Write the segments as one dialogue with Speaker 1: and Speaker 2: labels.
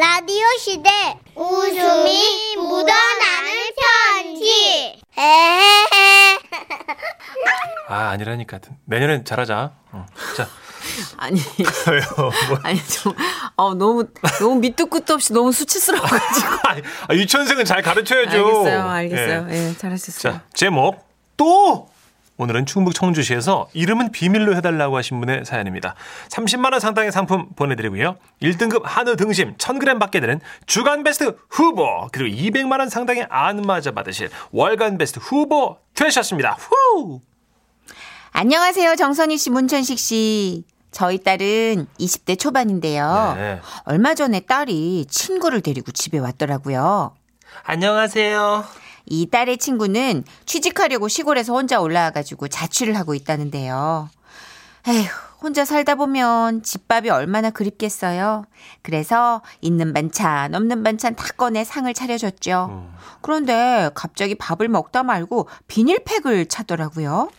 Speaker 1: 라디오 시대 웃음이 묻어나는 편지 에헤헤
Speaker 2: 아 아니라니까 내년엔 잘하자. 어. 자
Speaker 3: 아니,
Speaker 2: 왜요? 뭐.
Speaker 3: 아니 좀 어, 너무 너무 밑도 끝도 없이 너무 수치스러워가지고.
Speaker 2: 아, 유치원생은 잘 가르쳐야죠.
Speaker 3: 알겠어요, 알겠어요.
Speaker 2: 예.
Speaker 3: 예, 잘하셨어요.
Speaker 2: 자 제목 또 오늘은 충북 청주시에서 이름은 비밀로 해달라고 하신 분의 사연입니다. 30만 원 상당의 상품 보내드리고요. 1등급 한우 등심 1000g 받게 되는 주간 베스트 후보 그리고 200만 원 상당의 안마자 받으실 월간 베스트 후보 되셨습니다. 후!
Speaker 3: 안녕하세요, 정선희 씨, 문천식 씨. 저희 딸은 20대 초반인데요.
Speaker 2: 네.
Speaker 3: 얼마 전에 딸이 친구를 데리고 집에 왔더라고요.
Speaker 2: 안녕하세요.
Speaker 3: 이 딸의 친구는 취직하려고 시골에서 혼자 올라와가지고 자취를 하고 있다는데요. 에휴, 혼자 살다 보면 집밥이 얼마나 그립겠어요. 그래서 있는 반찬, 없는 반찬 다 꺼내 상을 차려줬죠. 그런데 갑자기 밥을 먹다 말고 비닐팩을 찾더라고요.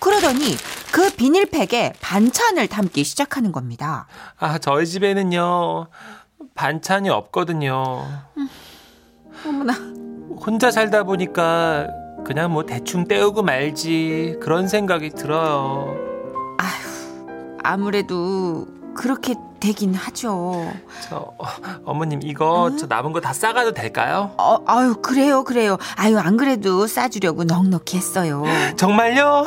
Speaker 3: 그러더니 그 비닐팩에 반찬을 담기 시작하는 겁니다.
Speaker 2: 아 저희 집에는요 반찬이 없거든요.
Speaker 3: 어머나.
Speaker 2: 혼자 살다 보니까 그냥 뭐 대충 때우고 말지 그런 생각이 들어요.
Speaker 3: 아무래도 그렇게 되긴 하죠.
Speaker 2: 저 어, 어머님 이거 저 남은 거 다 싸가도 될까요?
Speaker 3: 어, 아유, 그래요, 그래요. 아유, 안 그래도 싸주려고 넉넉히 했어요.
Speaker 2: 정말요?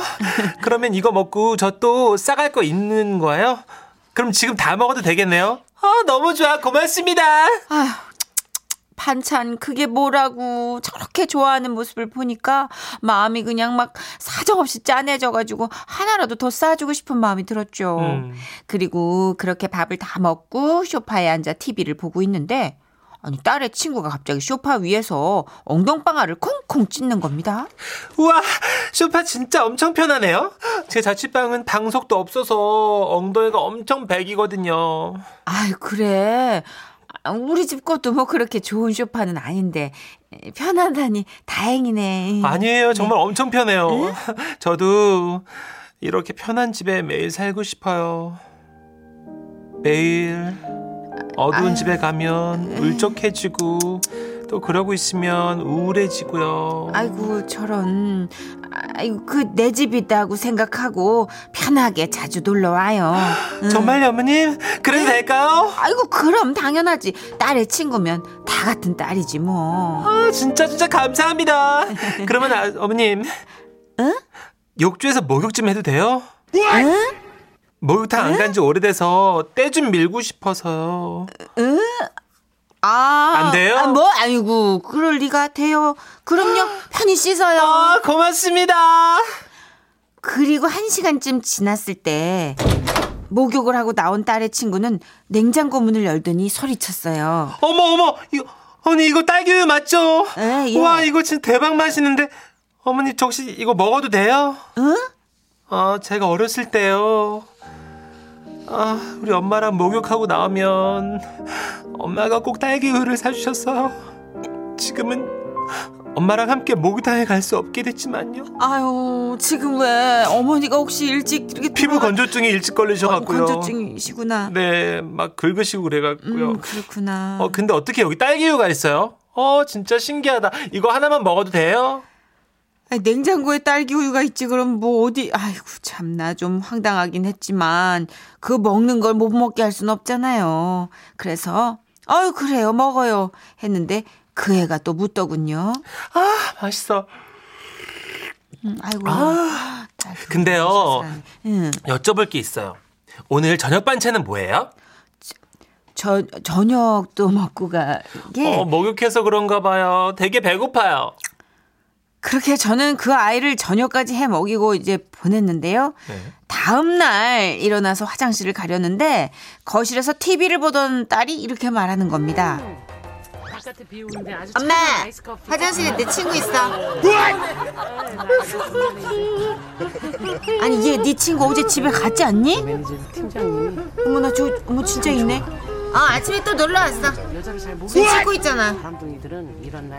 Speaker 2: 그러면 이거 먹고 저 또 싸갈 거 있는 거예요? 그럼 지금 다 먹어도 되겠네요? 아 너무 좋아 고맙습니다.
Speaker 3: 아휴, 반찬 그게 뭐라고 저렇게 좋아하는 모습을 보니까 마음이 그냥 막 사정없이 짠해져가지고 하나라도 더 싸주고 싶은 마음이 들었죠.
Speaker 2: 음.
Speaker 3: 그리고 그렇게 밥을 다 먹고 소파에 앉아 TV를 보고 있는데 아니 딸의 친구가 갑자기 소파 위에서 엉덩방아를 콩콩 찢는 겁니다.
Speaker 2: 우와 소파 진짜 엄청 편하네요. 제 자취방은 방석도 없어서 엉덩이가 엄청 백이거든요.
Speaker 3: 아유 그래. 아, 우리 집 것도 뭐 그렇게 좋은 소파는 아닌데 편하다니 다행이네.
Speaker 2: 아니에요. 정말 엄청 편해요. 저도 이렇게 편한 집에 매일 살고 싶어요. 매일 어두운
Speaker 3: 아유.
Speaker 2: 집에 가면 울적해지고 또 그러고 있으면 우울해지고요.
Speaker 3: 아이고 저런 아이고 그 내 집이다고 생각하고 편하게 자주 놀러 와요. 응.
Speaker 2: 정말요, 어머님? 그래도 될까요?
Speaker 3: 아이고 그럼 당연하지. 딸의 친구면 다 같은 딸이지 뭐.
Speaker 2: 아, 진짜 진짜 감사합니다. 그러면 아, 어머님,
Speaker 3: 응?
Speaker 2: 욕조에서 목욕 좀 해도 돼요?
Speaker 3: 응?
Speaker 2: 목욕탕 안 간 지 오래돼서 때 좀 밀고 싶어서요.
Speaker 3: 아,
Speaker 2: 안 돼요?
Speaker 3: 아, 뭐 아이고 그럴 리가 돼요. 그럼요 편히 씻어요.
Speaker 2: 아, 고맙습니다.
Speaker 3: 그리고 한 시간쯤 지났을 때 목욕을 하고 나온 딸의 친구는 냉장고 문을 열더니 소리쳤어요.
Speaker 2: 어머 어머 이거 언니 이거 딸기우유 맞죠?
Speaker 3: 에, 예.
Speaker 2: 와 이거 진짜 대박 맛있는데 어머니 저 혹시 이거 먹어도 돼요?
Speaker 3: 응?
Speaker 2: 아 제가 어렸을 때요. 아 우리 엄마랑 목욕하고 나오면 엄마가 꼭 딸기우유를 사주셨어요. 지금은 엄마랑 함께 목욕탕에 갈 수 없게 됐지만요.
Speaker 3: 아유 지금 왜 어머니가 혹시 일찍 이렇게
Speaker 2: 피부
Speaker 3: 들어가-
Speaker 2: 건조증이 일찍 걸리셔갖고요.
Speaker 3: 어, 건조증이시구나.
Speaker 2: 네, 막 긁으시고 그래갖고요.
Speaker 3: 음 그렇구나.
Speaker 2: 어, 근데 어떻게 여기 딸기우유가 있어요? 어, 진짜 신기하다. 이거 하나만 먹어도 돼요?
Speaker 3: 아니, 냉장고에 딸기 우유가 있지 그럼 뭐 어디 아이고 참나 좀 황당하긴 했지만 그 먹는 걸 못 먹게 할 순 없잖아요. 그래서 아유 그래요 먹어요 했는데 그 애가 또 묻더군요.
Speaker 2: 아, 맛있어.
Speaker 3: 음, 아이고. 딸기
Speaker 2: 근데요.
Speaker 3: 응.
Speaker 2: 여쭤볼 게 있어요. 오늘 저녁 반찬은 뭐예요?
Speaker 3: 저 저녁도 먹고 가게
Speaker 2: 어, 목욕해서 그런가 봐요. 되게 배고파요.
Speaker 3: 그렇게 저는 그 아이를 저녁까지 해 먹이고 이제 보냈는데요.
Speaker 2: 네.
Speaker 3: 다음 날 일어나서 화장실을 가려는데 거실에서 TV를 보던 딸이 이렇게 말하는 겁니다. 엄마, 화장실에 내 친구 있어. 아니 얘 네 친구 어제 집에 갔지 않니? 어머 나 저 어머 진짜 있네. 어 아침에 또 놀러 왔어. 술 씻고 있잖아.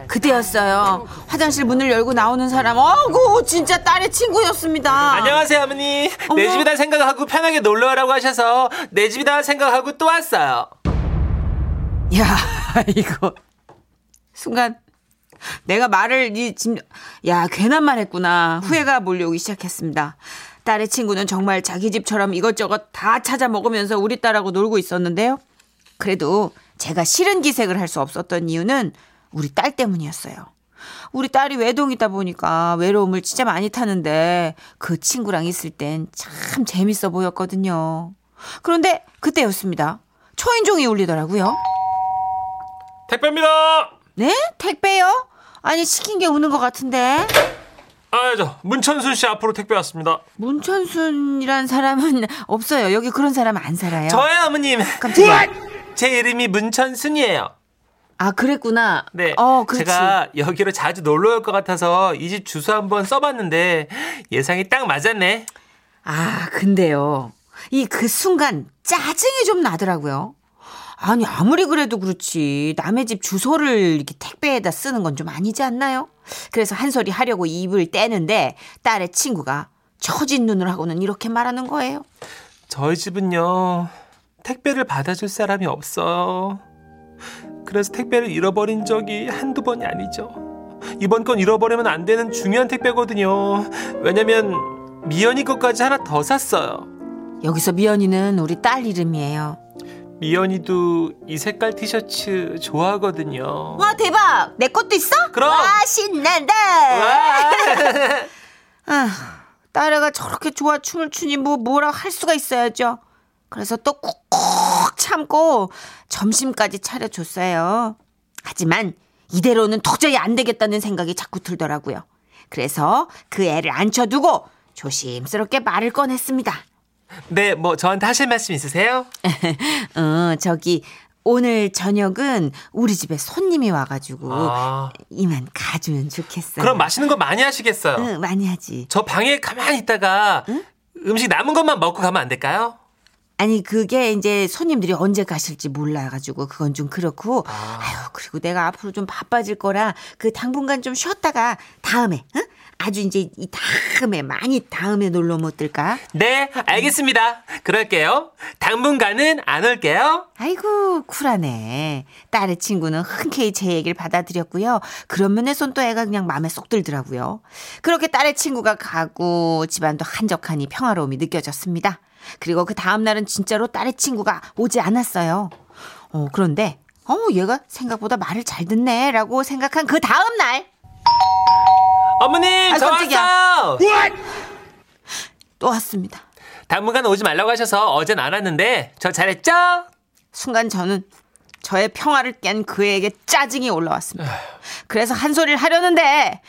Speaker 3: 그때였어요. 화장실 문을 열고 나오는 사람. 어구 진짜 딸의 친구였습니다.
Speaker 2: 안녕하세요, 어머니. 내
Speaker 3: 어머.
Speaker 2: 집이다 생각하고 편하게 놀러 오라고 하셔서 내 집이다 생각하고 또 왔어요.
Speaker 3: 야, 이거. 순간, 내가 말을, 이, 지금, 야, 괜한 말 했구나. 후회가 몰려오기 시작했습니다. 딸의 친구는 정말 자기 집처럼 이것저것 다 찾아 먹으면서 우리 딸하고 놀고 있었는데요. 그래도 제가 싫은 기색을 할 수 없었던 이유는 우리 딸 때문이었어요. 우리 딸이 외동이다 보니까 외로움을 진짜 많이 타는데 그 친구랑 있을 땐 참 재밌어 보였거든요. 그런데 그때였습니다. 초인종이 울리더라고요.
Speaker 2: 택배입니다.
Speaker 3: 네? 택배요? 아니 시킨 게 오는 것 같은데.
Speaker 2: 아, 저 문천순 씨 앞으로 택배 왔습니다.
Speaker 3: 문천순이란 사람은 없어요. 여기 그런 사람 안 살아요.
Speaker 2: 저요, 어머님.
Speaker 3: 깜짝이야.
Speaker 2: 제 이름이 문천순이에요.
Speaker 3: 아 그랬구나.
Speaker 2: 네.
Speaker 3: 어, 그렇지.
Speaker 2: 제가 여기로 자주 놀러 올 것 같아서 이 집 주소 한번 써봤는데 예상이 딱 맞았네.
Speaker 3: 아 근데요. 이 그 순간 짜증이 좀 나더라고요. 아니 아무리 그래도 그렇지 남의 집 주소를 이렇게 택배에다 쓰는 건 좀 아니지 않나요? 그래서 한 소리 하려고 입을 떼는데 딸의 친구가 처진 눈을 하고는 이렇게 말하는 거예요.
Speaker 2: 저희 집은요 택배를 받아줄 사람이 없어요. 그래서 택배를 잃어버린 적이 한두 번이 아니죠. 이번 건 잃어버리면 안 되는 중요한 택배거든요. 왜냐면 미연이 것까지 하나 더 샀어요.
Speaker 3: 여기서 미연이는 우리 딸 이름이에요.
Speaker 2: 미연이도 이 색깔 티셔츠 좋아하거든요.
Speaker 3: 와 대박 내 것도 있어?
Speaker 2: 그럼.
Speaker 3: 와 신난다.
Speaker 2: 와!
Speaker 3: 아, 딸애가 저렇게 좋아 춤을 추니 뭐 뭐라 할 수가 있어야죠. 그래서 또 꾹꾹 참고 점심까지 차려줬어요. 하지만 이대로는 도저히 안 되겠다는 생각이 자꾸 들더라고요. 그래서 그 애를 앉혀두고 조심스럽게 말을 꺼냈습니다.
Speaker 2: 네, 뭐 저한테 하실 말씀 있으세요?
Speaker 3: 어, 저기 오늘 저녁은 우리 집에 손님이 와가지고
Speaker 2: 아,
Speaker 3: 이만 가주면 좋겠어요.
Speaker 2: 그럼 맛있는 거 많이 하시겠어요?
Speaker 3: 응, 많이 하지.
Speaker 2: 저 방에 가만히 있다가 음식 남은 것만 먹고 가면 안 될까요?
Speaker 3: 아니 그게 이제 손님들이 언제 가실지 몰라가지고 그건 좀 그렇고 아유 그리고 내가 앞으로 좀 바빠질 거라 그 당분간 좀 쉬었다가 다음에 응? 아주 이제 이 다음에 많이 다음에 놀러 못 들까?
Speaker 2: 네, 알겠습니다. 그럴게요. 당분간은 안 올게요.
Speaker 3: 아이고 쿨하네. 딸의 친구는 흔쾌히 제 얘기를 받아들였고요. 그런 면에선 또 애가 그냥 마음에 쏙 들더라고요. 그렇게 딸의 친구가 가고 집안도 한적하니 평화로움이 느껴졌습니다. 그리고 그 다음 날은 진짜로 딸의 친구가 오지 않았어요. 어 그런데 어 얘가 생각보다 말을 잘 듣네 라고 생각한 그 다음 날또
Speaker 2: 어머님,
Speaker 3: 아,
Speaker 2: 저
Speaker 3: 깜짝이야.
Speaker 2: 왔어요.
Speaker 3: 왔습니다.
Speaker 2: 당분간 오지 말라고 하셔서 어젠 안 왔는데 저 잘했죠?
Speaker 3: 순간 저는 저의 평화를 깬 그에게 짜증이 올라왔습니다. 그래서 한 소리를 하려는데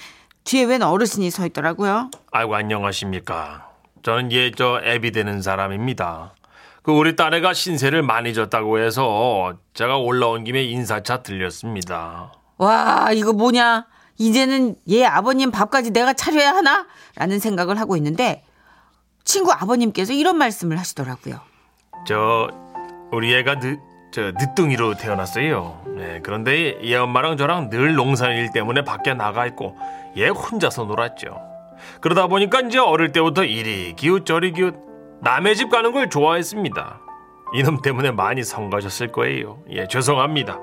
Speaker 3: 뒤에 웬 어르신이 서 있더라고요.
Speaker 2: 아이고 안녕하십니까. 저는 예저 애비 되는 사람입니다. 그 우리 딸애가 신세를 많이 졌다고 해서 제가 올라온 김에 인사차 들렸습니다.
Speaker 3: 와 이거 뭐냐 이제는 얘 아버님 밥까지 내가 차려야 하나 라는 생각을 하고 있는데 친구 아버님께서 이런 말씀을 하시더라고요
Speaker 2: 저 우리 애가 늦, 저 늦둥이로 태어났어요. 네, 그런데 얘 엄마랑 저랑 늘 농사일 때문에 밖에 나가 있고 얘 혼자서 놀았죠. 그러다 보니까 이제 어릴 때부터 이리 기웃 저리 기웃 남의 집 가는 걸 좋아했습니다. 이놈 때문에 많이 성가셨을 거예요. 예, 죄송합니다.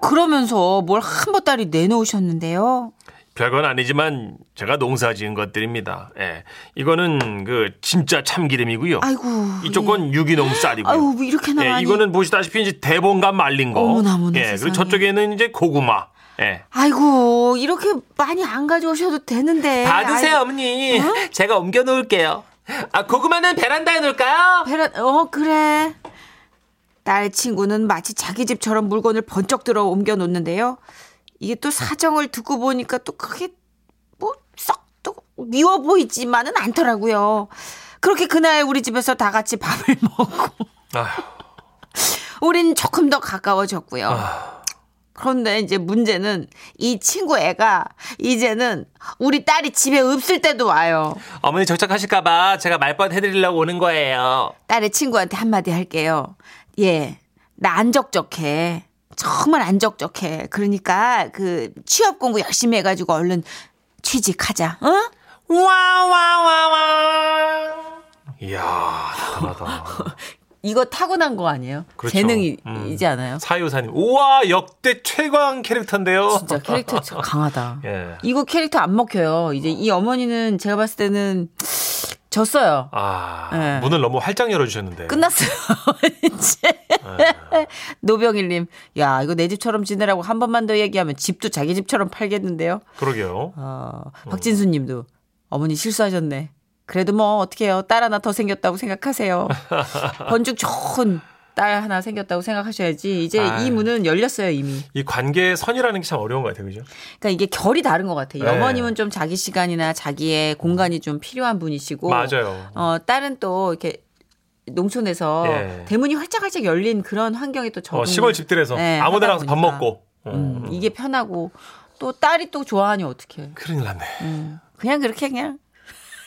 Speaker 3: 그러면서 뭘 한 보따리 내놓으셨는데요
Speaker 2: 별건 아니지만 제가 농사 지은 것들입니다. 예. 이거는 그 진짜 참기름이고요.
Speaker 3: 아이고
Speaker 2: 이쪽
Speaker 3: 예.
Speaker 2: 건 유기농 쌀이고요.
Speaker 3: 아유 뭐 이렇게나
Speaker 2: 예,
Speaker 3: 많이
Speaker 2: 이거는 보시다시피 이제 대봉감 말린 거.
Speaker 3: 어머나, 어머나,
Speaker 2: 예, 그리고
Speaker 3: 세상에.
Speaker 2: 저쪽에는 이제 고구마. 예.
Speaker 3: 아이고 이렇게 많이 안 가져오셔도 되는데.
Speaker 2: 받으세요,
Speaker 3: 아이고,
Speaker 2: 어머니. 제가 옮겨 놓을게요. 아, 고구마는 베란다에 놓을까요?
Speaker 3: 베란 어 그래. 딸 친구는 마치 자기 집처럼 물건을 번쩍 들어 옮겨 놓는데요. 이게 또 사정을 듣고 보니까 또 그게 뭐썩또 미워 보이지만은 않더라고요. 그렇게 그날 우리 집에서 다 같이 밥을 먹고.
Speaker 2: 아휴,
Speaker 3: 우린 조금 더 가까워졌고요.
Speaker 2: 아,
Speaker 3: 그런데 이제 문제는 이 친구 애가 이제는 우리 딸이 집에 없을 때도 와요
Speaker 2: 어머니 적적하실까봐 제가 말벗 해드리려고 오는 거예요.
Speaker 3: 딸의 친구한테 한마디 할게요. 예, 나 안 적적해. 정말 안 적적해. 그러니까 그 취업 공부 열심히 해가지고 얼른 취직하자. 어?
Speaker 2: 와와와와. 이야, 대단하다.
Speaker 3: 이거 타고난 거 아니에요?
Speaker 2: 그렇죠.
Speaker 3: 재능이지
Speaker 2: 음.
Speaker 3: 않아요?
Speaker 2: 사유사님, 우와 역대 최강 캐릭터인데요.
Speaker 3: 진짜 캐릭터 강하다.
Speaker 2: 예.
Speaker 3: 이거 캐릭터 안 먹혀요. 이제 이 어머니는 제가 봤을 때는 졌어요.
Speaker 2: 아
Speaker 3: 예.
Speaker 2: 문을 너무 활짝 열어주셨는데.
Speaker 3: 끝났어요. 이제
Speaker 2: 예.
Speaker 3: 노병일님, 야 이거 내 집처럼 지내라고 한 번만 더 얘기하면 집도 자기 집처럼 팔겠는데요.
Speaker 2: 그러게요.
Speaker 3: 어, 박진수님도 어머니 실수하셨네. 그래도 뭐 어떡해요. 딸 하나 더 생겼다고 생각하세요. 번죽 좋은 딸 하나 생겼다고 생각하셔야지. 이제
Speaker 2: 아이.
Speaker 3: 이 문은 열렸어요 이미.
Speaker 2: 이 관계의 선이라는 게 참 어려운 것 같아요, 그죠?
Speaker 3: 그러니까 이게 결이 다른 것 같아요.
Speaker 2: 네.
Speaker 3: 어머님은 좀 자기 시간이나 자기의 공간이 좀 필요한 분이시고,
Speaker 2: 맞아요.
Speaker 3: 어 딸은 또 이렇게 농촌에서
Speaker 2: 예.
Speaker 3: 대문이 활짝활짝 열린 그런 환경에 또 적응.
Speaker 2: 어, 시골 집들에서
Speaker 3: 네,
Speaker 2: 아무데나
Speaker 3: 하다
Speaker 2: 가서 밥. 먹고. 어.
Speaker 3: 음, 이게 편하고 또 딸이 또 좋아하니 어떡해.
Speaker 2: 큰일 났네.
Speaker 3: 음, 그냥 그렇게 그냥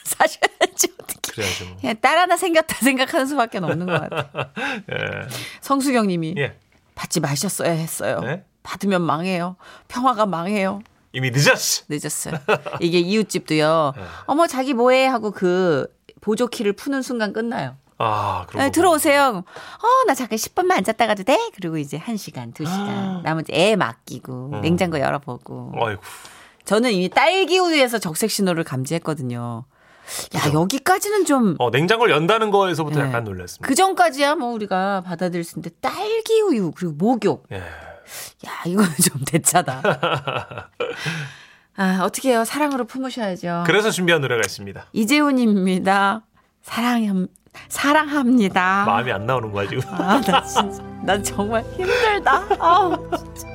Speaker 3: 사셔야지 어떻게.
Speaker 2: 그래야죠. 뭐.
Speaker 3: 딸 하나 생겼다 생각하는 수밖에 없는 것 같아요.
Speaker 2: 예.
Speaker 3: 성수경 님이
Speaker 2: 예.
Speaker 3: 받지 마셨어야 했어요.
Speaker 2: 네?
Speaker 3: 받으면 망해요. 평화가 망해요.
Speaker 2: 이미 늦었어.
Speaker 3: 늦었어요. 이게 이웃집도요.
Speaker 2: 네.
Speaker 3: 어머 자기 뭐해 하고 그 보조 키를 푸는 순간 끝나요.
Speaker 2: 아, 그럼.
Speaker 3: 네, 들어오세요. 어, 나 잠깐 10분만 앉았다 가도 돼? 그리고 이제 1시간, 2시간. 나머지 애 맡기고,
Speaker 2: 음.
Speaker 3: 냉장고 열어보고.
Speaker 2: 아이고.
Speaker 3: 저는 이미 딸기 우유에서 적색 신호를 감지했거든요. 야, 여기까지는 좀,
Speaker 2: 어, 냉장고를 연다는 거에서부터
Speaker 3: 네.
Speaker 2: 약간 놀랐습니다.
Speaker 3: 그 전까지야 뭐 우리가 받아들일 수 있는데, 딸기 우유, 그리고 목욕.
Speaker 2: 예.
Speaker 3: 야, 이거는 좀 대차다. 아, 어떻게 해요? 사랑으로 품으셔야죠.
Speaker 2: 그래서 준비한 노래가 있습니다.
Speaker 3: 이재훈입니다. 사랑, 사랑합니다.
Speaker 2: 마음이 안 나오는 거야, 지금.
Speaker 3: 아, 나 진짜, 난 정말 힘들다. 아우, 진짜.